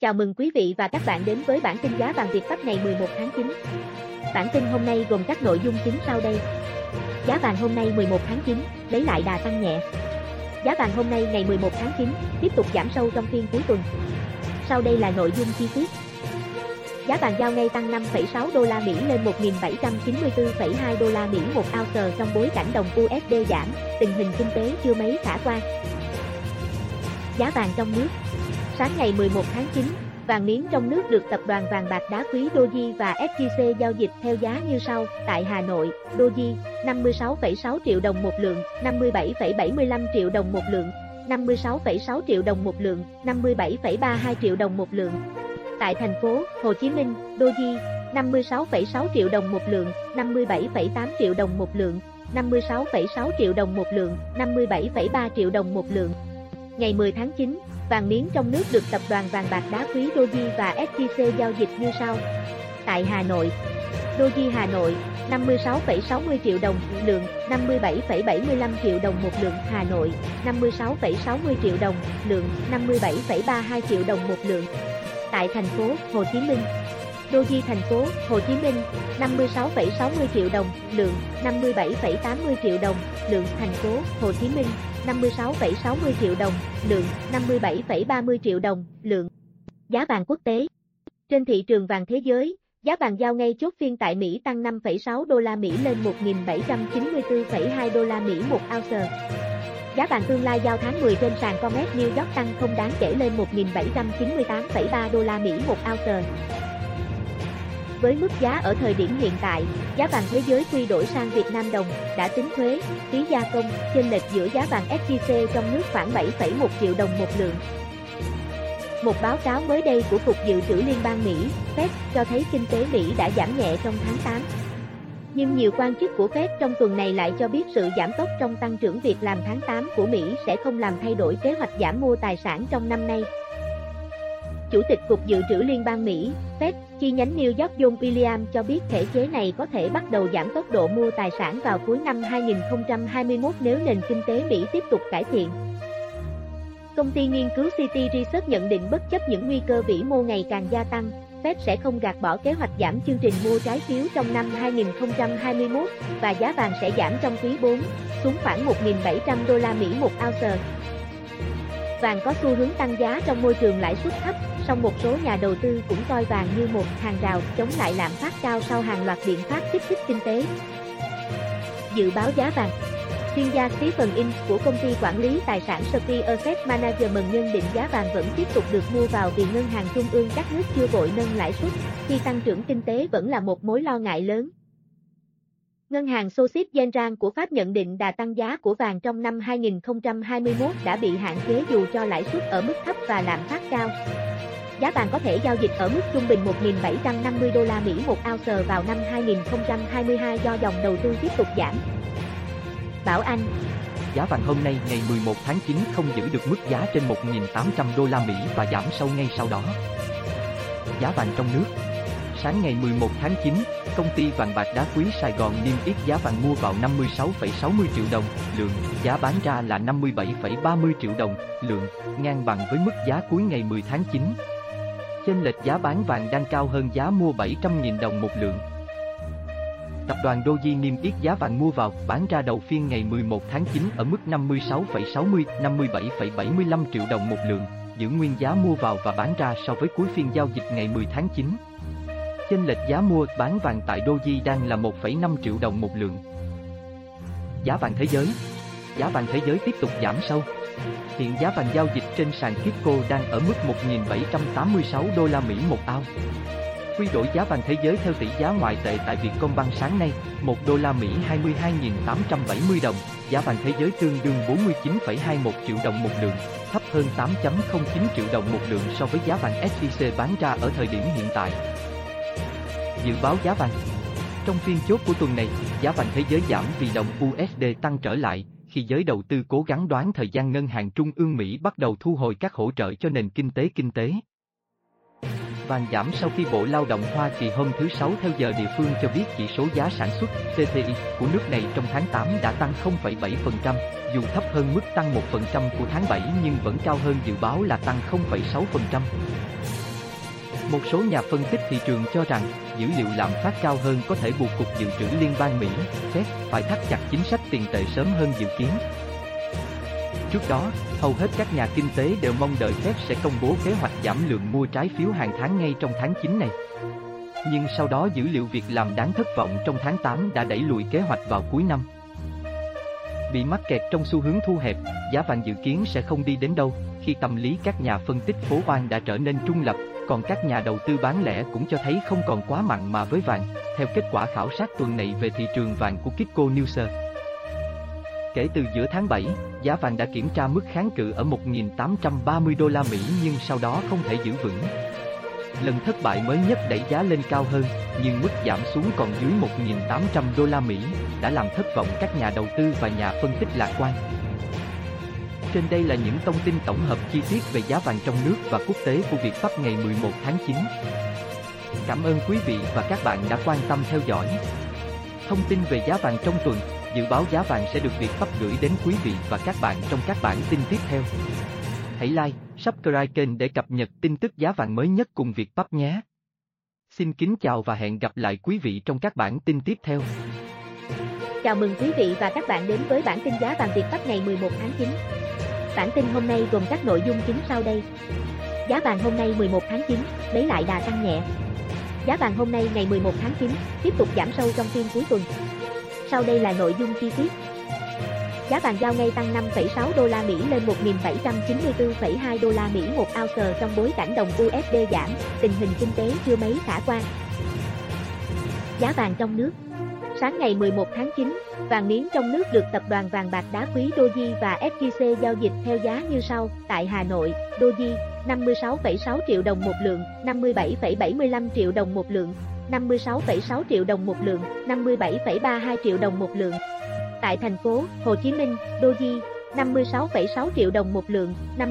Chào mừng quý vị và các bạn đến với bản tin giá vàng Việt Bắc ngày 11 tháng 9. Bản tin hôm nay gồm các nội dung chính sau đây. Giá vàng hôm nay 11 tháng 9, lấy lại đà tăng nhẹ. Giá vàng hôm nay ngày 11 tháng 9, tiếp tục giảm sâu trong phiên cuối tuần. Sau đây là nội dung chi tiết. Giá vàng giao ngay tăng 5,6 đô la Mỹ lên 1.794,2 đô la Mỹ một ounce trong bối cảnh đồng USD giảm, tình hình kinh tế chưa mấy khả quan. Giá vàng trong nước Sáng ngày 11 tháng 9, vàng miếng trong nước được tập đoàn vàng bạc đá quý Doji và SJC giao dịch theo giá như sau. Tại Hà Nội, Doji 56,6 triệu đồng một lượng, 57,75 triệu đồng một lượng, 56,6 triệu đồng một lượng, 57,32 triệu đồng một lượng. Tại thành phố Hồ Chí Minh, Doji 56,6 triệu đồng một lượng, 57,8 triệu đồng một lượng, 56,6 triệu đồng một lượng, 57,3 triệu đồng một lượng. Ngày 10 tháng 9, vàng miếng trong nước được tập đoàn vàng bạc đá quý Doji và SJC giao dịch như sau. Tại Hà Nội, Doji Hà Nội 56,60 triệu đồng lượng, 57,75 triệu đồng một lượng Hà Nội, 56,60 triệu đồng lượng, 57,32 triệu đồng một lượng. Tại thành phố Hồ Chí Minh, Doji thành phố Hồ Chí Minh 56,60 triệu đồng lượng, 57,80 triệu đồng lượng thành phố Hồ Chí Minh 56,60 triệu đồng lượng, 57,30 triệu đồng lượng. Giá vàng quốc tế. Trên thị trường vàng thế giới, giá vàng giao ngay chốt phiên tại Mỹ tăng 5,6 đô la Mỹ lên 1.794,2 đô la Mỹ một ounce. Giá vàng tương lai giao tháng 10 trên sàn Comex New York tăng không đáng kể lên 1.798,3 đô la Mỹ một ounce. Với mức giá ở thời điểm hiện tại, giá vàng thế giới quy đổi sang Việt Nam đồng đã tính thuế, phí gia công, chênh lệch giữa giá vàng SJC trong nước khoảng 7,1 triệu đồng một lượng. Một báo cáo mới đây của Cục Dự trữ Liên bang Mỹ, Fed, cho thấy kinh tế Mỹ đã giảm nhẹ trong tháng 8. Nhưng nhiều quan chức của Fed trong tuần này lại cho biết sự giảm tốc trong tăng trưởng việc làm tháng 8 của Mỹ sẽ không làm thay đổi kế hoạch giảm mua tài sản trong năm nay. Chủ tịch Cục Dự trữ Liên bang Mỹ, Fed, chi nhánh New York John William cho biết thể chế này có thể bắt đầu giảm tốc độ mua tài sản vào cuối năm 2021 nếu nền kinh tế Mỹ tiếp tục cải thiện. Công ty nghiên cứu City Research nhận định bất chấp những nguy cơ vĩ mô ngày càng gia tăng, Fed sẽ không gạt bỏ kế hoạch giảm chương trình mua trái phiếu trong năm 2021 và giá vàng sẽ giảm trong quý 4, xuống khoảng 1.700 đô la Mỹ một ounce. Vàng có xu hướng tăng giá trong môi trường lãi suất thấp, song một số nhà đầu tư cũng coi vàng như một hàng rào chống lại lạm phát cao sau hàng loạt biện pháp kích thích kinh tế. Dự báo giá vàng Chuyên gia Stephen In của công ty quản lý tài sản Sophie Asset Management nhận định giá vàng vẫn tiếp tục được mua vào vì ngân hàng trung ương các nước chưa vội nâng lãi suất, khi tăng trưởng kinh tế vẫn là một mối lo ngại lớn. Ngân hàng Societe Generale của Pháp nhận định đà tăng giá của vàng trong năm 2021 đã bị hạn chế dù cho lãi suất ở mức thấp và lạm phát cao. Giá vàng có thể giao dịch ở mức trung bình 1.750 đô la Mỹ một ounce vào năm 2022 do dòng đầu tư tiếp tục giảm. Bảo Anh Giá vàng hôm nay ngày 11 tháng 9 không giữ được mức giá trên 1.800 đô la Mỹ và giảm sâu ngay sau đó. Giá vàng trong nước Sáng ngày 11 tháng 9, công ty vàng bạc đá quý Sài Gòn niêm yết giá vàng mua vào 56,60 triệu đồng lượng, giá bán ra là 57,30 triệu đồng lượng, ngang bằng với mức giá cuối ngày 10 tháng 9. Chênh lệch giá bán vàng đang cao hơn giá mua 700.000 đồng một lượng. Tập đoàn Doji niêm yết giá vàng mua vào, bán ra đầu phiên ngày 11 tháng 9 ở mức 56,60, 57,75 triệu đồng một lượng, giữ nguyên giá mua vào và bán ra so với cuối phiên giao dịch ngày 10 tháng 9. Chênh lệch giá mua bán vàng tại Doji đang là 1,5 triệu đồng một lượng. Giá vàng thế giới Giá vàng thế giới tiếp tục giảm sâu. Hiện giá vàng giao dịch trên sàn Kitco đang ở mức 1.786 đô la Mỹ một ao. Quy đổi giá vàng thế giới theo tỷ giá ngoại tệ tại Vietcombank sáng nay, 1 đô la Mỹ 22.870 đồng, giá vàng thế giới tương đương 49,21 triệu đồng một lượng, thấp hơn 8.09 triệu đồng một lượng so với giá vàng SJC bán ra ở thời điểm hiện tại. Dự báo giá vàng Trong phiên chốt của tuần này, giá vàng thế giới giảm vì đồng USD tăng trở lại, khi giới đầu tư cố gắng đoán thời gian ngân hàng trung ương Mỹ bắt đầu thu hồi các hỗ trợ cho nền kinh tế kinh tế. Vàng giảm sau khi Bộ Lao động Hoa Kỳ hôm thứ Sáu theo giờ địa phương cho biết chỉ số giá sản xuất CPI của nước này trong tháng 8 đã tăng 0,7%, dù thấp hơn mức tăng 1% của tháng 7 nhưng vẫn cao hơn dự báo là tăng 0,6%. Một số nhà phân tích thị trường cho rằng, dữ liệu lạm phát cao hơn có thể buộc Cục Dự trữ Liên bang Mỹ, Fed, phải thắt chặt chính sách tiền tệ sớm hơn dự kiến. Trước đó, hầu hết các nhà kinh tế đều mong đợi Fed sẽ công bố kế hoạch giảm lượng mua trái phiếu hàng tháng ngay trong tháng 9 này. Nhưng sau đó dữ liệu việc làm đáng thất vọng trong tháng 8 đã đẩy lùi kế hoạch vào cuối năm. Bị mắc kẹt trong xu hướng thu hẹp, giá vàng dự kiến sẽ không đi đến đâu, khi tâm lý các nhà phân tích phố oan đã trở nên trung lập, còn các nhà đầu tư bán lẻ cũng cho thấy không còn quá mặn mà với vàng, theo kết quả khảo sát tuần này về thị trường vàng của Kitco Newser. Kể từ giữa tháng 7, giá vàng đã kiểm tra mức kháng cự ở 1.830 đô la Mỹ nhưng sau đó không thể giữ vững. Lần thất bại mới nhất đẩy giá lên cao hơn, nhưng mức giảm xuống còn dưới 1.800 đô la Mỹ, đã làm thất vọng các nhà đầu tư và nhà phân tích lạc quan. Trên đây là những thông tin tổng hợp chi tiết về giá vàng trong nước và quốc tế của Việt Pháp ngày 11 tháng 9. Cảm ơn quý vị và các bạn đã quan tâm theo dõi. Thông tin về giá vàng trong tuần, dự báo giá vàng sẽ được Việt Pháp gửi đến quý vị và các bạn trong các bản tin tiếp theo. Hãy like, subscribe kênh để cập nhật tin tức giá vàng mới nhất cùng Việt Pháp nhé. Xin kính chào và hẹn gặp lại quý vị trong các bản tin tiếp theo. Chào mừng quý vị và các bạn đến với bản tin giá vàng Việt Pháp ngày 11 tháng 9. Bản tin hôm nay gồm các nội dung chính sau đây. Giá vàng hôm nay 11 tháng 9, lấy lại đà tăng nhẹ. Giá vàng hôm nay ngày 11 tháng 9, tiếp tục giảm sâu trong phiên cuối tuần. Sau đây là nội dung chi tiết. Giá vàng giao ngay tăng 5,6 đô la Mỹ lên 1.794,2 đô la Mỹ một ounce trong bối cảnh đồng USD giảm, tình hình kinh tế chưa mấy khả quan. Giá vàng trong nước Sáng ngày 11 tháng 9, vàng miếng trong nước được tập đoàn vàng bạc đá quý Doji và SJC giao dịch theo giá như sau. Tại Hà Nội, Doji 56,6 triệu đồng một lượng, 57,75 triệu đồng một lượng, 56,6 triệu đồng một lượng, 57,32 triệu đồng một lượng. Tại thành phố Hồ Chí Minh, Doji 56,6 triệu đồng một lượng,